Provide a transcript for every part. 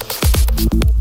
¡Gracias!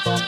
Thank you.